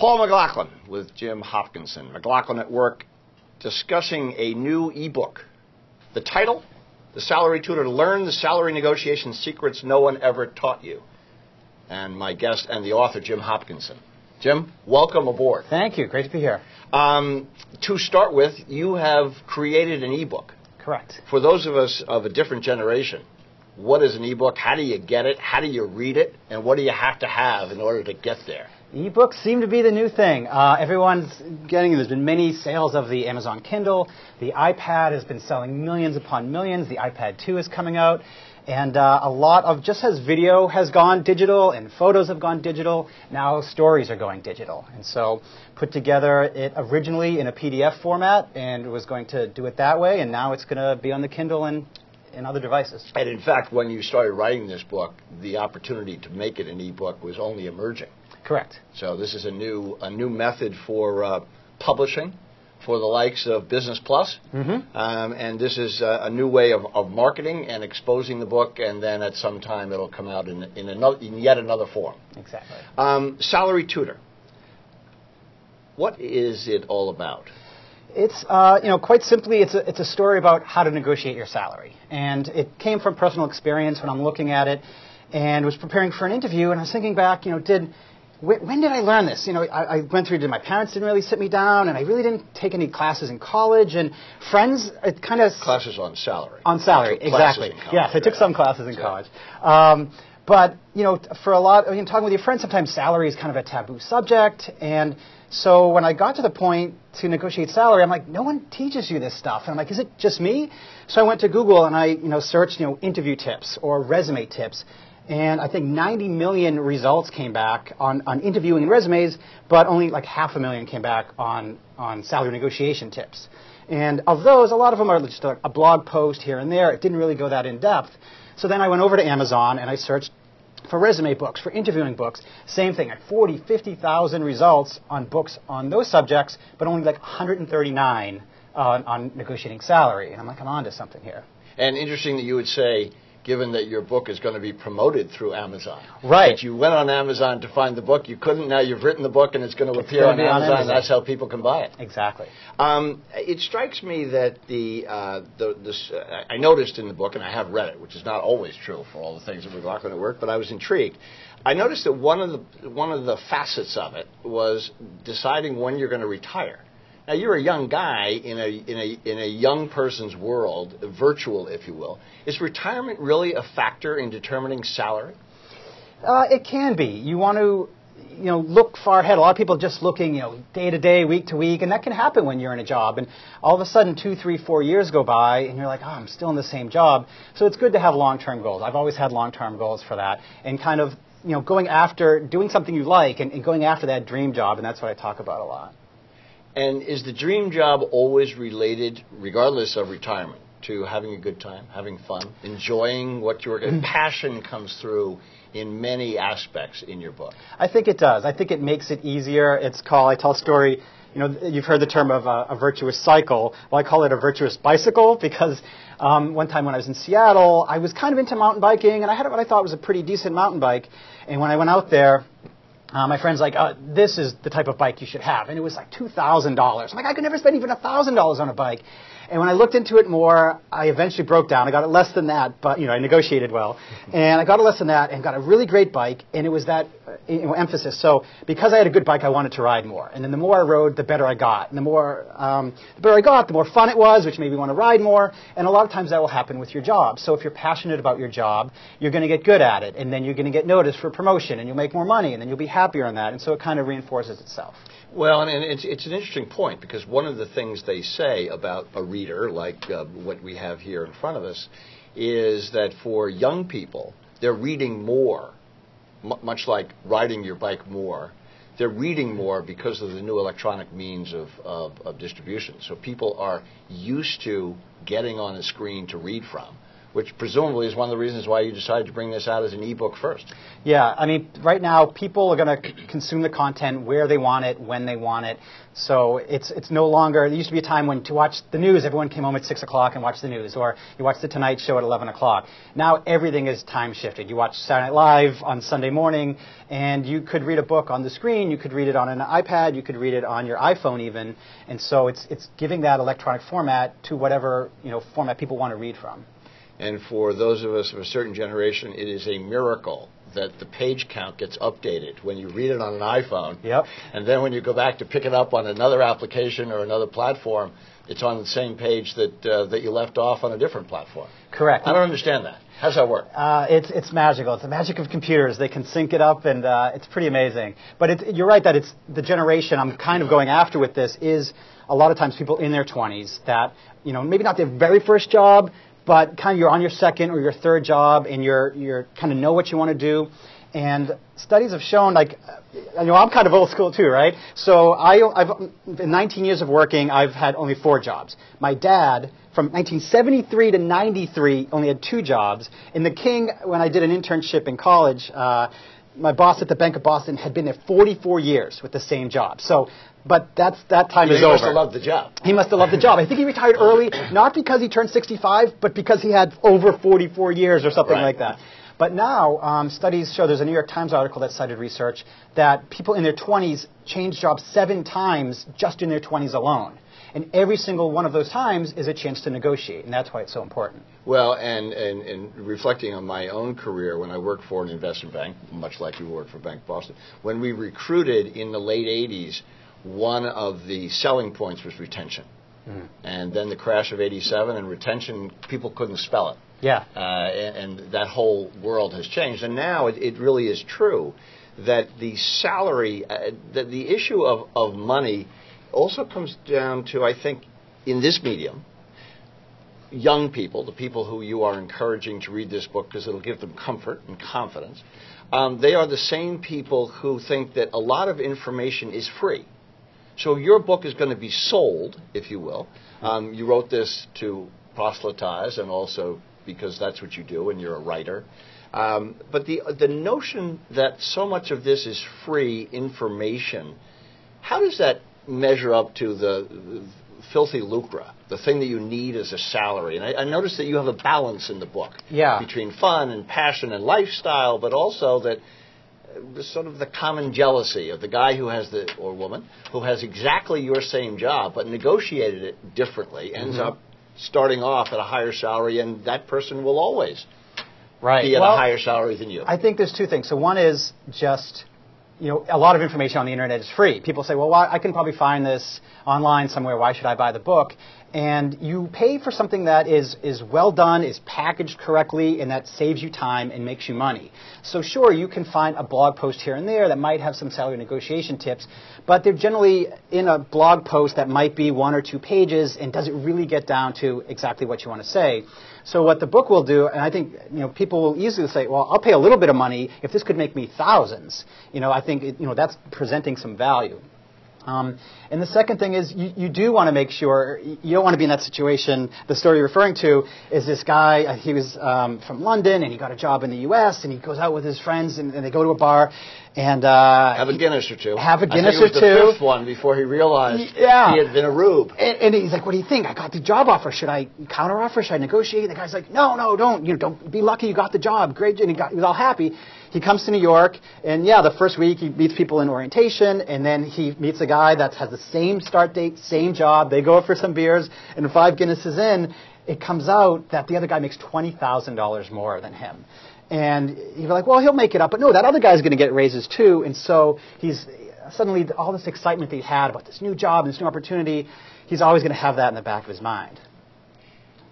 Paul McLaughlin with Jim Hopkinson. McLaughlin at Work discussing a new ebook. The title The Salary Tutor Learn the Salary Negotiation Secrets No One Ever Taught You. And my guest and the author, Jim Hopkinson. Jim, welcome aboard. Thank you. Great to be here. Um, to start with, you have created an ebook. Correct. For those of us of a different generation, what is an ebook? How do you get it? How do you read it? And what do you have to have in order to get there? Ebooks seem to be the new thing. Uh, everyone's getting. There's been many sales of the Amazon Kindle. The iPad has been selling millions upon millions. The iPad 2 is coming out, and uh, a lot of just as video has gone digital and photos have gone digital. Now stories are going digital, and so put together it originally in a PDF format and was going to do it that way, and now it's going to be on the Kindle and in other devices. And in fact, when you started writing this book, the opportunity to make it an ebook was only emerging. Correct. So this is a new a new method for uh, publishing for the likes of Business Plus. Mm-hmm. Um, and this is a, a new way of, of marketing and exposing the book, and then at some time it'll come out in, in, another, in yet another form. Exactly. Um, salary tutor. What is it all about? It's, uh, you know, quite simply, it's a, it's a story about how to negotiate your salary. And it came from personal experience when I'm looking at it and was preparing for an interview, and I was thinking back, you know, did when, when did I learn this? You know, I, I went through. Did my parents didn't really sit me down, and I really didn't take any classes in college. And friends, it kind of classes on salary. On salary, exactly. Yes, I took some classes in college. Um, but you know, for a lot, I mean, talking with your friends, sometimes salary is kind of a taboo subject, and so when I got to the point to negotiate salary, I'm like, no one teaches you this stuff, and I'm like, is it just me? So I went to Google and I, you know, searched, you know, interview tips or resume tips, and I think 90 million results came back on, on interviewing and resumes, but only like half a million came back on, on salary negotiation tips. And of those, a lot of them are just a, a blog post here and there. It didn't really go that in depth. So then I went over to Amazon and I searched for resume books, for interviewing books. Same thing, like 40, 50,000 results on books on those subjects, but only like 139 on, on negotiating salary. And I'm like, I'm on to something here. And interesting that you would say, given that your book is going to be promoted through Amazon. Right. That you went on Amazon to find the book. You couldn't. Now you've written the book and it's going to appear gonna on be on Amazon. Amazon. That's how people can buy it. Exactly. Um, it strikes me that the, uh, the this, uh, I noticed in the book, and I have read it, which is not always true for all the things that we're talking at work, but I was intrigued. I noticed that one of the one of the facets of it was deciding when you're going to retire. Now you're a young guy in a in a in a young person's world, virtual, if you will. Is retirement really a factor in determining salary? Uh, it can be. You want to, you know, look far ahead. A lot of people are just looking, you know, day to day, week to week, and that can happen when you're in a job. And all of a sudden, two, three, four years go by, and you're like, oh, I'm still in the same job. So it's good to have long-term goals. I've always had long-term goals for that, and kind of, you know, going after doing something you like and, and going after that dream job, and that's what I talk about a lot. And is the dream job always related, regardless of retirement, to having a good time, having fun, enjoying what you're Mm. passion comes through in many aspects in your book. I think it does. I think it makes it easier. It's called, I tell a story, you know, you've heard the term of a, a virtuous cycle. Well, I call it a virtuous bicycle because um, one time when I was in Seattle, I was kind of into mountain biking and I had what I thought was a pretty decent mountain bike. And when I went out there, uh, my friend's like, uh, this is the type of bike you should have. And it was like $2,000. I'm like, I could never spend even $1,000 on a bike. And when I looked into it more, I eventually broke down. I got it less than that, but you know, I negotiated well. And I got it less than that and got a really great bike. And it was that you know, emphasis. So because I had a good bike, I wanted to ride more. And then the more I rode, the better I got. And the more, um, the better I got, the more fun it was, which made me want to ride more. And a lot of times that will happen with your job. So if you're passionate about your job, you're going to get good at it. And then you're going to get noticed for promotion and you'll make more money and then you'll be happier in that. And so it kind of reinforces itself. Well, and, and it's, it's an interesting point because one of the things they say about a reader, like uh, what we have here in front of us, is that for young people, they're reading more, mu much like riding your bike more. They're reading more because of the new electronic means of, of, of distribution. So people are used to getting on a screen to read from, which presumably is one of the reasons why you decided to bring this out as an ebook first. Yeah, I mean, right now people are going to consume the content where they want it, when they want it. So it's it's no longer. There used to be a time when to watch the news, everyone came home at six o'clock and watched the news, or you watched the Tonight Show at eleven o'clock. Now everything is time shifted. You watch Saturday Night Live on Sunday morning, and you could read a book on the screen. You could read it on an iPad. You could read it on your iPhone even. And so it's it's giving that electronic format to whatever you know format people want to read from. And for those of us of a certain generation, it is a miracle that the page count gets updated when you read it on an iPhone. Yep. And then when you go back to pick it up on another application or another platform, it's on the same page that uh, that you left off on a different platform. Correct. I don't understand that. How's that work? Uh, it's it's magical. It's the magic of computers. They can sync it up, and uh, it's pretty amazing. But it's, you're right that it's the generation I'm kind of going after with this is a lot of times people in their 20s that you know maybe not their very first job, but kind of you're on your second or your third job, and you're you're kind of know what you want to do. And studies have shown, like, you know, I'm kind of old school too, right? So I, I've, in 19 years of working, I've had only four jobs. My dad, from 1973 to 93, only had two jobs. And the King, when I did an internship in college, uh, my boss at the Bank of Boston had been there 44 years with the same job. So, but that's that time You is must over. have loved the job. He must have loved the job. I think he retired early, not because he turned 65, but because he had over 44 years or something Right. like that. But now, um, studies show there's a New York Times article that cited research that people in their 20s change jobs seven times just in their 20s alone. And every single one of those times is a chance to negotiate, and that's why it's so important. Well, and, and, and reflecting on my own career when I worked for an investment bank, much like you worked for Bank Boston, when we recruited in the late 80s, one of the selling points was retention. And then the crash of 87 and retention, people couldn't spell it. Yeah. Uh, and, and that whole world has changed. And now it, it really is true that the salary, uh, that the issue of, of money also comes down to, I think, in this medium, young people, the people who you are encouraging to read this book because it'll give them comfort and confidence, um, they are the same people who think that a lot of information is free. So your book is going to be sold, if you will. Um, you wrote this to proselytize and also because that's what you do and you're a writer. Um, but the, the notion that so much of this is free information, how does that measure up to the, the filthy lucre, the thing that you need as a salary? And I, I noticed that you have a balance in the book Yeah. between fun and passion and lifestyle, but also that sort of the common jealousy of the guy who has the or woman who has exactly your same job but negotiated it differently ends Mm-hmm. up starting off at a higher salary and that person will always Right. be at Well, a higher salary than you. I think there's two things. So one is just, you know, a lot of information on the internet is free. People say, well, why, I can probably find this online somewhere. Why should I buy the book? And you pay for something that is, is well done, is packaged correctly, and that saves you time and makes you money. So sure, you can find a blog post here and there that might have some salary negotiation tips, but they're generally in a blog post that might be one or two pages and does it really get down to exactly what you want to say. So what the book will do, and I think you know people will easily say, well, I'll pay a little bit of money if this could make me thousands. You know, I think it, you know that's presenting some value. Um, and the second thing is you, you do want to make sure you don't want to be in that situation. The story you're referring to is this guy. Uh, he was um, from London and he got a job in the U.S. and he goes out with his friends and, and they go to a bar and uh, have a Guinness or two. Have a a I think Guinness or the two. fifth one before he realized Yeah. he had been a rube. And, and he's like, "What do you think? I got the job offer. Should I counteroffer? Should I negotiate?" And the guy's like, "No, no, don't. You know, don't be lucky. You got the job. Great." And he, got, he was all happy. He comes to New York, and yeah, the first week he meets people in orientation, and then he meets a guy that has the same start date, same job. They go for some beers, and five Guinnesses in, it comes out that the other guy makes twenty thousand dollars more than him. And you're like, well, he'll make it up. But no, that other guy's going to get raises too. And so he's suddenly all this excitement that he had about this new job and this new opportunity, he's always going to have that in the back of his mind.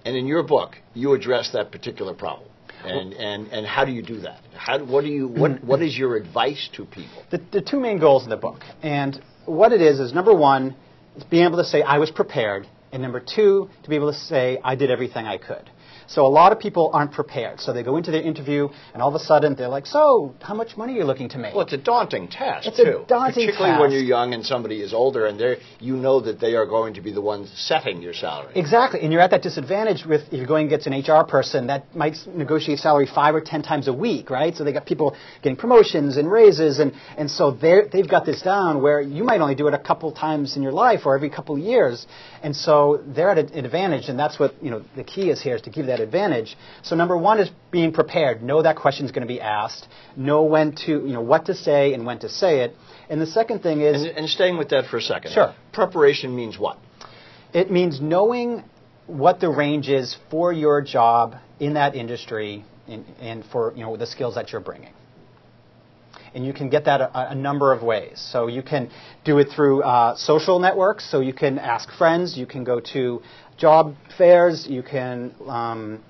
And in your book, you address that particular problem. And, and, and how do you do that? How, what, do you, what, what is your advice to people? The, the two main goals in the book. And what it is is number one, is being able to say I was prepared, and number two, to be able to say I did everything I could. So a lot of people aren't prepared. So they go into their interview, and all of a sudden they're like, "So, how much money are you looking to make?" Well, it's a daunting task It's a too, daunting particularly when you're young and somebody is older, and they you know that they are going to be the ones setting your salary. Exactly, and you're at that disadvantage with if you're going against an HR person that might negotiate salary five or ten times a week, right? So they got people getting promotions and raises, and and so they they've got this down where you might only do it a couple times in your life or every couple of years, and so they're at an advantage, and that's what you know the key is here is to give that advantage. So number one is being prepared. Know that question is going to be asked. Know when to you know what to say and when to say it. And the second thing is And, and staying with that for a second. Sure. Preparation means what? It means knowing what the range is for your job in that industry and, and for you know the skills that you're bringing. And you can get that a, a number of ways. So you can do it through uh, social networks. So you can ask friends. You can go to job fairs. You can um,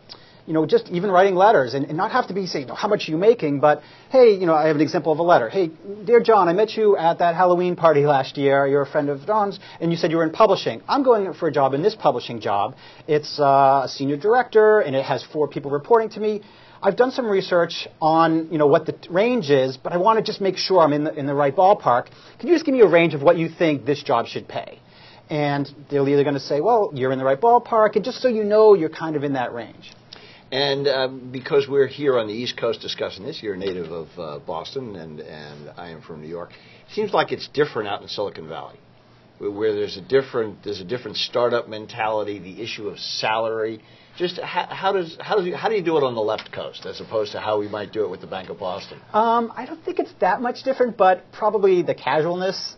you know, just even writing letters and, and not have to be saying, how much are you making, but hey, you know, I have an example of a letter. Hey, dear John, I met you at that Halloween party last year. You're a friend of Don's, and you said you were in publishing. I'm going for a job in this publishing job. It's uh, a senior director, and it has four people reporting to me. I've done some research on, you know, what the range is, but I want to just make sure I'm in the, in the right ballpark. Can you just give me a range of what you think this job should pay? And they're either going to say, well, you're in the right ballpark, and just so you know, you're kind of in that range. And um, because we're here on the East Coast discussing this, you're a native of uh, Boston, and, and I am from New York. It seems like it's different out in Silicon Valley, where, there's a different there's a different startup mentality, the issue of salary. Just how, how does how does you, how do you do it on the left coast as opposed to how we might do it with the Bank of Boston? Um, I don't think it's that much different, but probably the casualness,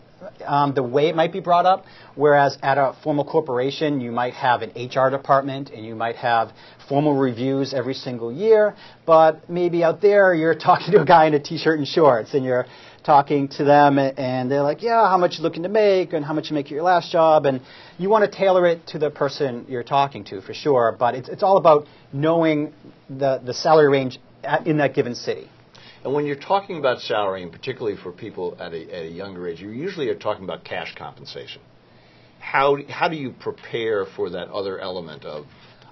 um, the way it might be brought up. Whereas at a formal corporation, you might have an HR department and you might have formal reviews every single year. But maybe out there, you're talking to a guy in a t-shirt and shorts, and you're talking to them, and they're like, "Yeah, how much you looking to make, and how much you make at your last job?" And you want to tailor it to the person you're talking to for sure. But it's it's all about knowing the the salary range at, in that given city. And when you're talking about salary, and particularly for people at a, at a younger age, you usually are talking about cash compensation. How, how do you prepare for that other element of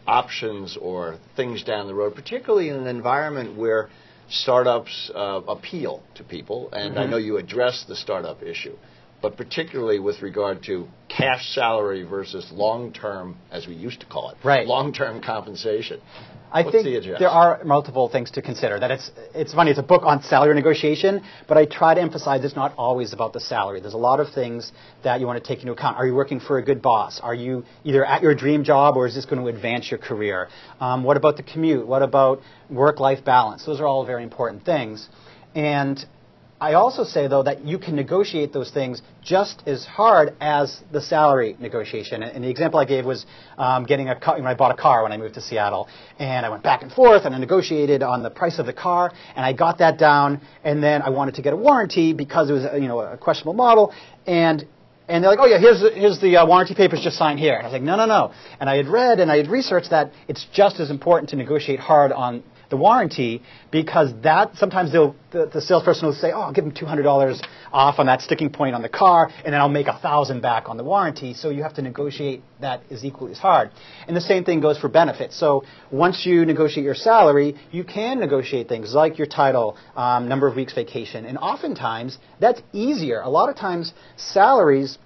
options or things down the road, particularly in an environment where startups uh, appeal to people? And I know you address the startup issue, but particularly with regard to cash salary versus long term, as we used to call it, Right. long term compensation. I What's think the there are multiple things to consider. That it's it's funny. It's a book on salary negotiation, but I try to emphasize it's not always about the salary. There's a lot of things that you want to take into account. Are you working for a good boss? Are you either at your dream job or is this going to advance your career? Um, what about the commute? What about work-life balance? Those are all very important things. And I also say, though, that you can negotiate those things just as hard as the salary negotiation. And the example I gave was um, getting a car. When I bought a car when I moved to Seattle, and I went back and forth, and I negotiated on the price of the car, and I got that down. And then I wanted to get a warranty because it was, you know, a questionable model, and and they're like, oh yeah, here's the, here's the uh, warranty papers, just sign here. And I was like, no, no, no. And I had read and I had researched that it's just as important to negotiate hard on the warranty because that sometimes they'll, the, the salesperson will say, oh, I'll give them $200 off on that sticking point on the car, and then I'll make a thousand back on the warranty. So you have to negotiate that as equally as hard. And the same thing goes for benefits. So once you negotiate your salary, you can negotiate things like your title, um, number of weeks vacation, and oftentimes that's easier. A lot of times salaries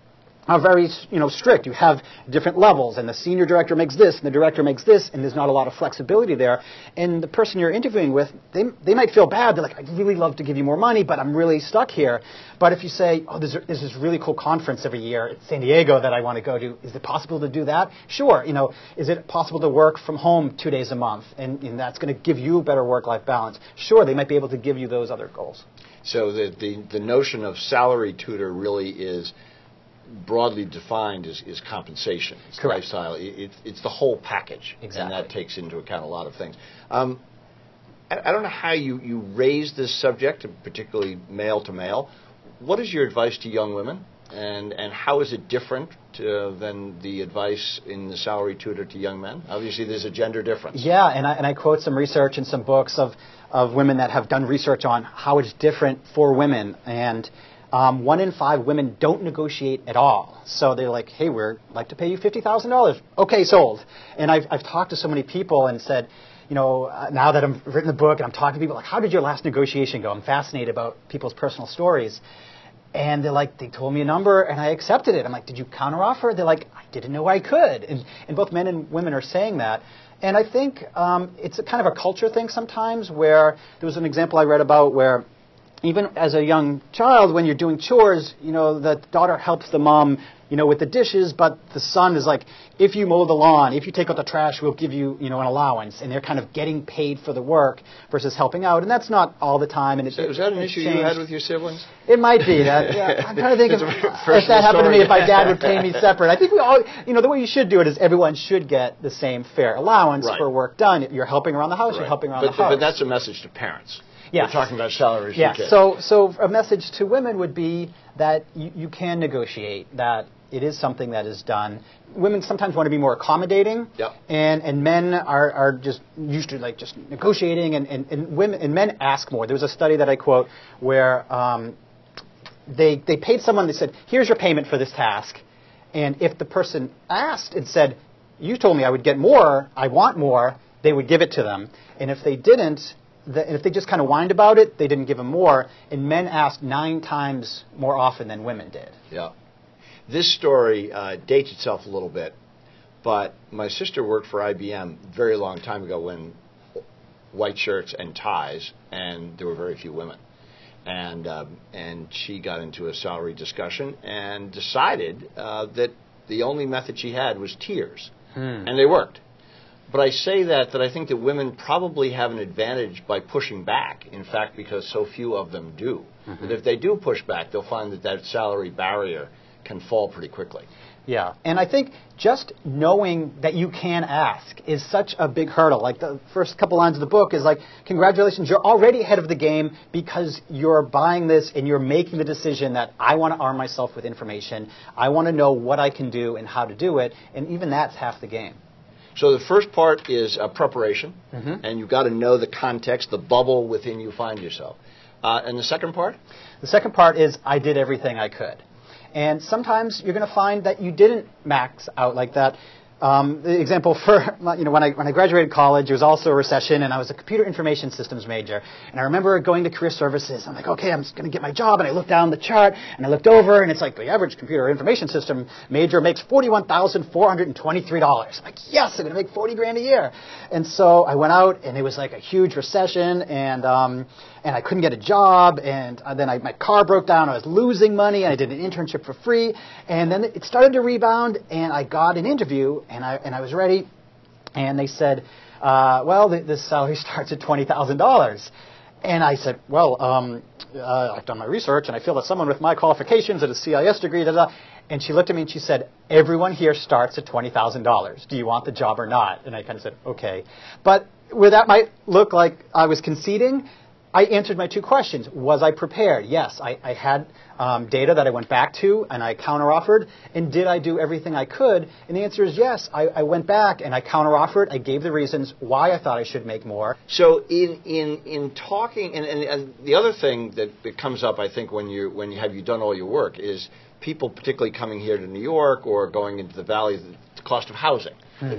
are very you know strict. You have different levels, and the senior director makes this, and the director makes this, and there's not a lot of flexibility there. And the person you're interviewing with, they they might feel bad. They're like, I'd really love to give you more money, but I'm really stuck here. But if you say, oh, there's, there's this really cool conference every year at San Diego that I want to go to, is it possible to do that? Sure. You know, is it possible to work from home two days a month, and, and that's going to give you better work-life balance? Sure, they might be able to give you those other goals. So the, the, the notion of salary tutor really is broadly defined as, is compensation. It's Correct. lifestyle. It, it, it's the whole package. Exactly. And that takes into account a lot of things. Um, I, I don't know how you, you raise this subject, particularly male to male. What is your advice to young women? And, and how is it different to, than the advice in the salary tutor to young men? Obviously, there's a gender difference. Yeah, and I, and I quote some research in some books of, of women that have done research on how it's different for women. And um, one in five women don't negotiate at all. So they're like, hey, we'd like to pay you $50,000. Okay, sold. And I've, I've talked to so many people and said, you know, uh, now that I've written the book and I'm talking to people, like, how did your last negotiation go? I'm fascinated about people's personal stories. And they're like, they told me a number and I accepted it. I'm like, did you counteroffer? They're like, I didn't know I could. And, and both men and women are saying that. And I think um, it's a kind of a culture thing sometimes where there was an example I read about where even as a young child, when you're doing chores, you know, the daughter helps the mom, you know, with the dishes, but the son is like, if you mow the lawn, if you take out the trash, we'll give you, you know, an allowance. And they're kind of getting paid for the work versus helping out. And that's not all the time. And it, So, was that an issue changed. you had with your siblings? It might be that. Yeah, I'm trying to think of if that happened to me. If my dad would pay me separate, I think we all, you know, the way you should do it is everyone should get the same fair allowance Right. for work done. You're helping around the house. You're helping around but, the house. But that's a message to parents. Yes. We're talking about salaries Yeah. So, so a message to women would be that you, you can negotiate. That it is something that is done. Women sometimes want to be more accommodating. Yep. And and men are, are just used to like just negotiating, and, and, and women and men ask more. There was a study that I quote where um, they they paid someone. They said, "Here's your payment for this task," and if the person asked and said, "You told me I would get more. I want more," they would give it to them. And if they didn't, the, and if they just kind of whined about it, they didn't give them more. And men asked nine times more often than women did. Yeah. This story uh, dates itself a little bit, but my sister worked for IBM very long time ago when white shirts and ties, and there were very few women. And um, and she got into a salary discussion and decided uh, that the only method she had was tears, and they worked. But I say that that I think that women probably have an advantage by pushing back. In fact, because so few of them do. Mm-hmm. That if they do push back, they'll find that that salary barrier can fall pretty quickly. Yeah, and I think just knowing that you can ask is such a big hurdle. Like the first couple lines of the book is like, congratulations, you're already ahead of the game because you're buying this and you're making the decision that I want to arm myself with information. I want to know what I can do and how to do it, and even that's half the game. So the first part is uh, preparation, and you've got to know the context, the bubble within you find yourself. Uh, and the second part? The second part is I did everything I could. And sometimes you're going to find that you didn't max out like that. Um, the example for, you know, when I, when I graduated college, it was also a recession, and I was a computer information systems major. And I remember going to career services. I'm like, okay, I'm going to get my job. And I looked down the chart, and I looked over, and it's like the average computer information system major makes $41,423. I'm like, yes, I'm going to make 40 grand a year. And so I went out, and it was like a huge recession, and, um, and I couldn't get a job, and uh, then I, my car broke down. I was losing money, and I did an internship for free, and then it started to rebound, and I got an interview, and I and I was ready, and they said, uh, well, the, the salary starts at twenty thousand dollars. And I said, well, um, uh, I've done my research, and I feel that someone with my qualifications at a CIS degree, da, da. And she looked at me and she said, everyone here starts at $20,000. Do you want the job or not? And I kind of said, okay. But where that might look like I was conceding, I answered my two questions. Was I prepared? Yes, I, I had um, data that I went back to and I counteroffered. And did I do everything I could? And the answer is yes. I, I went back and I counteroffered. I gave the reasons why I thought I should make more. So in in in talking, and, and, and the other thing that, that comes up, I think, when you when you have you done all your work, is people, particularly coming here to New York or going into the valley, the cost of housing.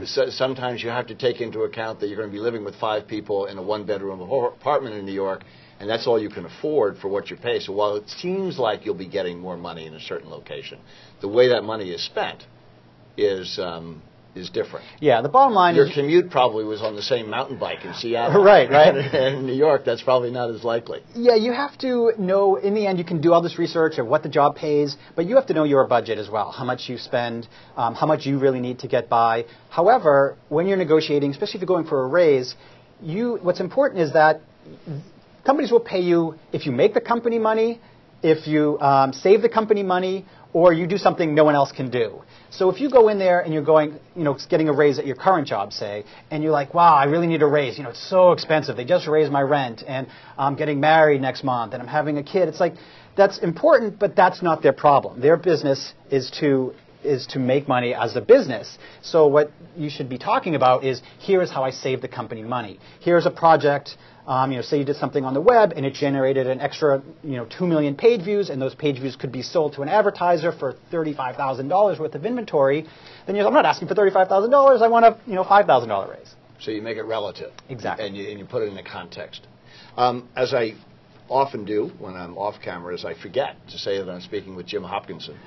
So, sometimes you have to take into account that you're going to be living with five people in a one-bedroom apartment in New York, and that's all you can afford for what you pay. So while it seems like you'll be getting more money in a certain location, the way that money is spent is um, is different. Yeah, the bottom line is Your is commute probably was on the same mountain bike in Seattle. Right, right. And in New York, that's probably not as likely. Yeah, you have to know, in the end, you can do all this research of what the job pays, but you have to know your budget as well, how much you spend, um, how much you really need to get by. However, when you're negotiating, especially if you're going for a raise, you, what's important is that companies will pay you if you make the company money, if you um, save the company money, or you do something no one else can do. So if you go in there and you're going, you know, getting a raise at your current job, say, and you're like, wow, I really need a raise. You know, it's so expensive. They just raised my rent, and I'm getting married next month, and I'm having a kid. It's like, that's important, but that's not their problem. Their business is to is to make money as a business. So what you should be talking about is here is how I save the company money. Here's a project Um, you know, say you did something on the web and it generated an extra, you know, two million page views, and those page views could be sold to an advertiser for thirty-five thousand dollars worth of inventory. Then you're, I'm not asking for thirty-five thousand dollars. I want a, you know, five thousand dollar raise. So you make it relative. Exactly. And you, and you put it in a context. Um, as I often do when I'm off camera, is I forget to say that I'm speaking with Jim Hopkinson.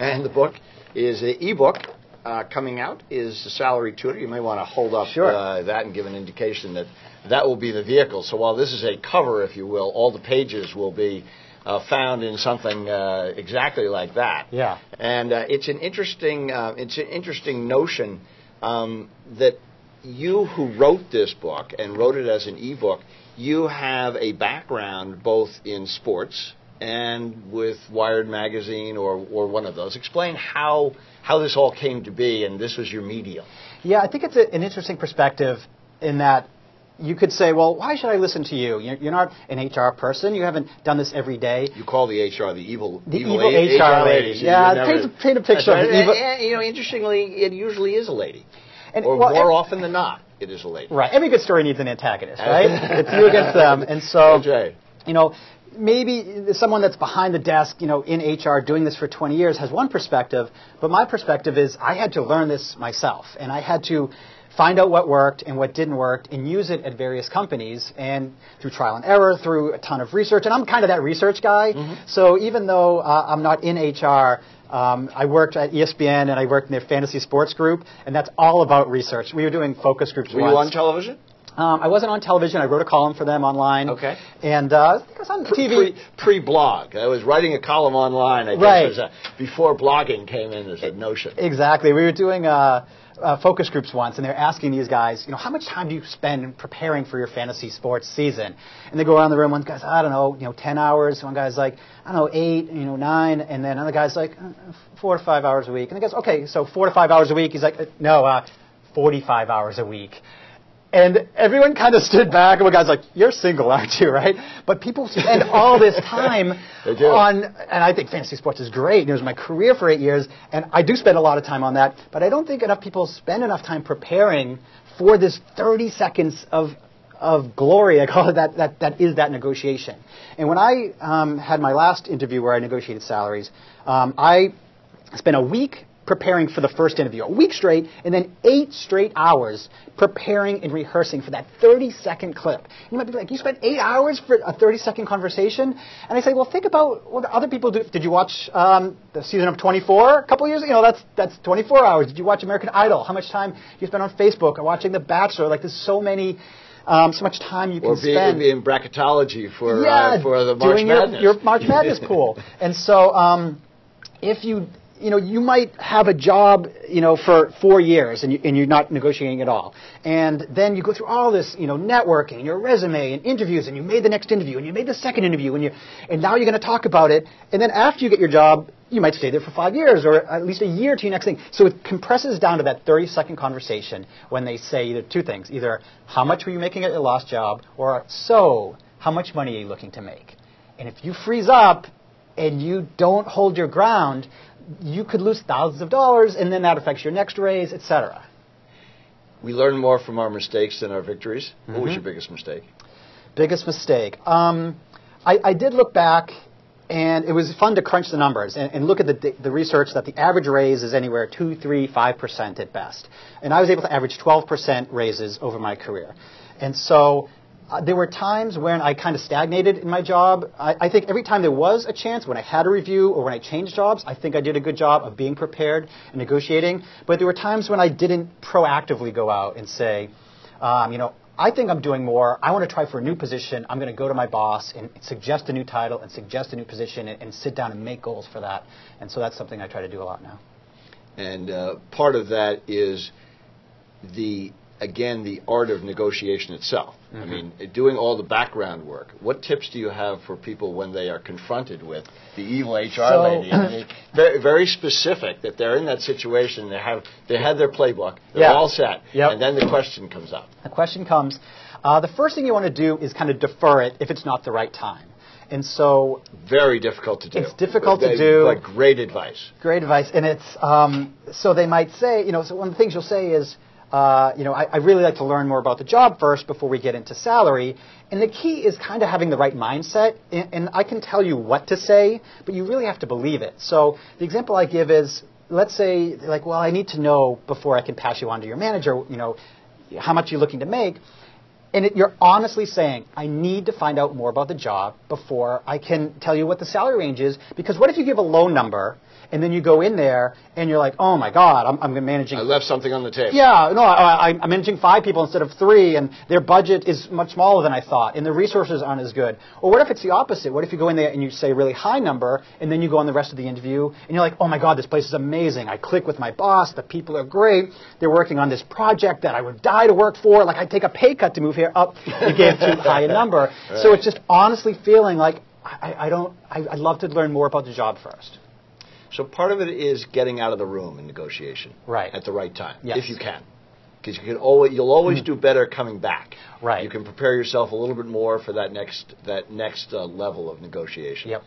And the book is an ebook uh, coming out is the salary tutor. You may want to hold up Sure. uh, that and give an indication that that will be the vehicle. So while this is a cover, if you will, all the pages will be uh, found in something uh, exactly like that. Yeah. And uh, it's an interesting uh, it's an interesting notion um, that you who wrote this book and wrote it as an ebook, you have a background both in sports and with Wired magazine or, or one of those. Explain how how this all came to be and this was your medium. Yeah, I think it's a, an interesting perspective in that you could say, well, why should I listen to you? You're, you're not an HR person. You haven't done this every day. You call the HR the evil The evil, evil A- HR lady. lady. Yeah, never- paint a- paint a picture of the evil- And, you know, interestingly, it usually is a lady, And, or well, more often than not, it is a lady. Right. Every good story needs an antagonist, right? it's you against them. And so, right. you know, maybe someone that's behind the desk, you know, in HR doing this for 20 years has one perspective, but my perspective is I had to learn this myself, and I had to find out what worked and what didn't work and use it at various companies and through trial and error, through a ton of research. And I'm kind of that research guy. So even though uh, I'm not in HR, um, I worked at ESPN and I worked in their fantasy sports group, and that's all about research. We were doing focus groups Were once. you on television? Um, I wasn't on television. I wrote a column for them online. Okay. And uh, I think I was on TV. Pre, pre-blog. I was writing a column online. I guess Right. uh, before blogging came in as a notion. Exactly. We were doing uh, uh, focus groups once, and they're asking these guys, you know, how much time do you spend preparing for your fantasy sports season? And they go around the room. One guy's, I don't know, you know, ten hours. One guy's like, I don't know, eight, you know, nine, and then another guy's like, uh, four to five hours a week. And the guy's, okay, so four to five hours a week. He's like, uh, no, uh, forty-five hours a week. And everyone kind of stood back, and one guy's like, "You're single, aren't you?" Right? But people spend all this time on, and I think fantasy sports is great. And It was my career for eight years, and I do spend a lot of time on that. But I don't think enough people spend enough time preparing for this 30 seconds of of glory. I call it that. That that is that negotiation. And when I um, had my last interview where I negotiated salaries, um, I spent a week preparing for the first interview, a week straight, and then eight straight hours preparing and rehearsing for that 30 second clip. You might be like, you spent eight hours for a 30 second conversation? And I say, well, think about what other people do. Did you watch um, the season of 24 a couple years ago? You know, that's, that's 24 hours. Did you watch American Idol? How much time do you spend on Facebook or watching The Bachelor? Like, there's so many. Um, so much time you can Or being, spend in bracketology for, yeah, uh, for the March doing your, your March Madness pool. And so, um, if you, you know, you might have a job, you know, for four years and, you, and you're not negotiating at all. And then you go through all this, you know, networking, your resume and interviews, and you made the next interview, and you made the second interview, and you, and now you're going to talk about it. And then after you get your job, you might stay there for five years or at least a year to your next thing. So it compresses down to that 30 second conversation when they say either two things either how much were you making at your last job or so how much money are you looking to make? And if you freeze up and you don't hold your ground, you could lose thousands of dollars and then that affects your next raise, etc. we learn more from our mistakes than our victories. What Mm-hmm. was your biggest mistake? Biggest mistake. Um, I, I did look back, and it was fun to crunch the numbers and, and look at the, the research that the average raise is anywhere two, three, five percent at best. And I was able to average 12 percent raises over my career. And so uh, there were times when I kind of stagnated in my job. I, I think every time there was a chance, when I had a review or when I changed jobs, I think I did a good job of being prepared and negotiating. But there were times when I didn't proactively go out and say, um, you know, I think I'm doing more. I want to try for a new position. I'm going to go to my boss and suggest a new title and suggest a new position and, and sit down and make goals for that. And so that's something I try to do a lot now. And uh, part of that is the again the art of negotiation itself. I Mm-hmm. mean, doing all the background work. What tips do you have for people when they are confronted with the evil HR So- lady? I mean, very, very specific that they're in that situation. They have they had their playbook. They're Yeah. all set, Yep. and then the question comes up. The question comes uh, the first thing you want to do is kind of defer it if it's not the right time. And so Very difficult to do. It's difficult to do. But great advice. Great advice. And it's, um, so they might say, you know, so one of the things you'll say is, uh, you know, I, I really like to learn more about the job first before we get into salary. And the key is kind of having the right mindset. And, and I can tell you what to say, but you really have to believe it. So the example I give is, let's say, like, well, I need to know before I can pass you on to your manager, you know, how much you're looking to make. And it, you're honestly saying, I need to find out more about the job before I can tell you what the salary range is. Because what if you give a low number and then you go in there and you're like, oh my God, I'm, I'm managing. I left something on the table. Yeah, no, I, I'm managing five people instead of three, and their budget is much smaller than I thought, and the resources aren't as good. Or what if it's the opposite? What if you go in there and you say a really high number, and then you go on the rest of the interview, and you're like, oh my God, this place is amazing. I click with my boss, the people are great, they're working on this project that I would die to work for, like I'd take a pay cut to move here. Up, you gave too high a number. Right. So it's just honestly feeling like I, I don't. I, I'd love to learn more about the job first. So part of it is getting out of the room in negotiation, right, at the right time, yes. if you can, because you can always you'll always mm. do better coming back. Right, you can prepare yourself a little bit more for that next that next uh, level of negotiation. Yep.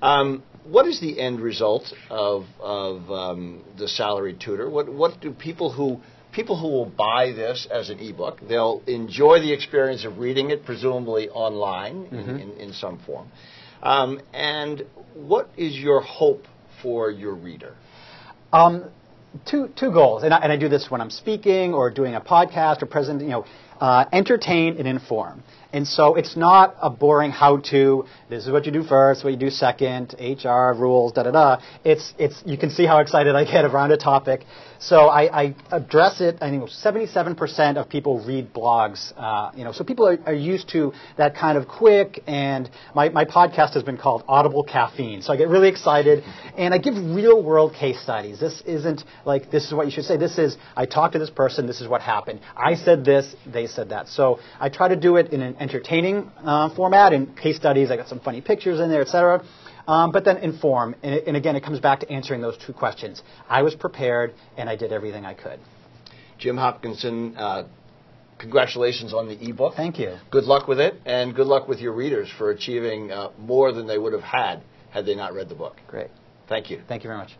Um, what is the end result of of um, the salaried tutor? What what do people who people who will buy this as an ebook they'll enjoy the experience of reading it, presumably online mm-hmm. in, in, in, some form. Um, and what is your hope for your reader? Um, two two goals, and I, and I, do this when I'm speaking or doing a podcast or present. You know, uh, entertain and inform. And so it's not a boring how-to. This is what you do first, what you do second, HR rules, da da da. It's it's you can see how excited I get around a topic. So I, I address it. I think 77% of people read blogs. Uh, you know, so people are, are, used to that kind of quick. And my, my podcast has been called Audible Caffeine. So I get really excited, and I give real world case studies. This isn't like this is what you should say. This is I talked to this person. This is what happened. I said this. They said that. So I try to do it in an entertaining uh, format and case studies. I got some funny pictures in there, etc. Um, but then inform. And, it, and, again, it comes back to answering those two questions. I was prepared, and I did everything I could. Jim Hopkinson, uh, congratulations on the ebook. Thank you. Good luck with it, and good luck with your readers for achieving uh, more than they would have had had they not read the book. Great. Thank you. Thank you very much.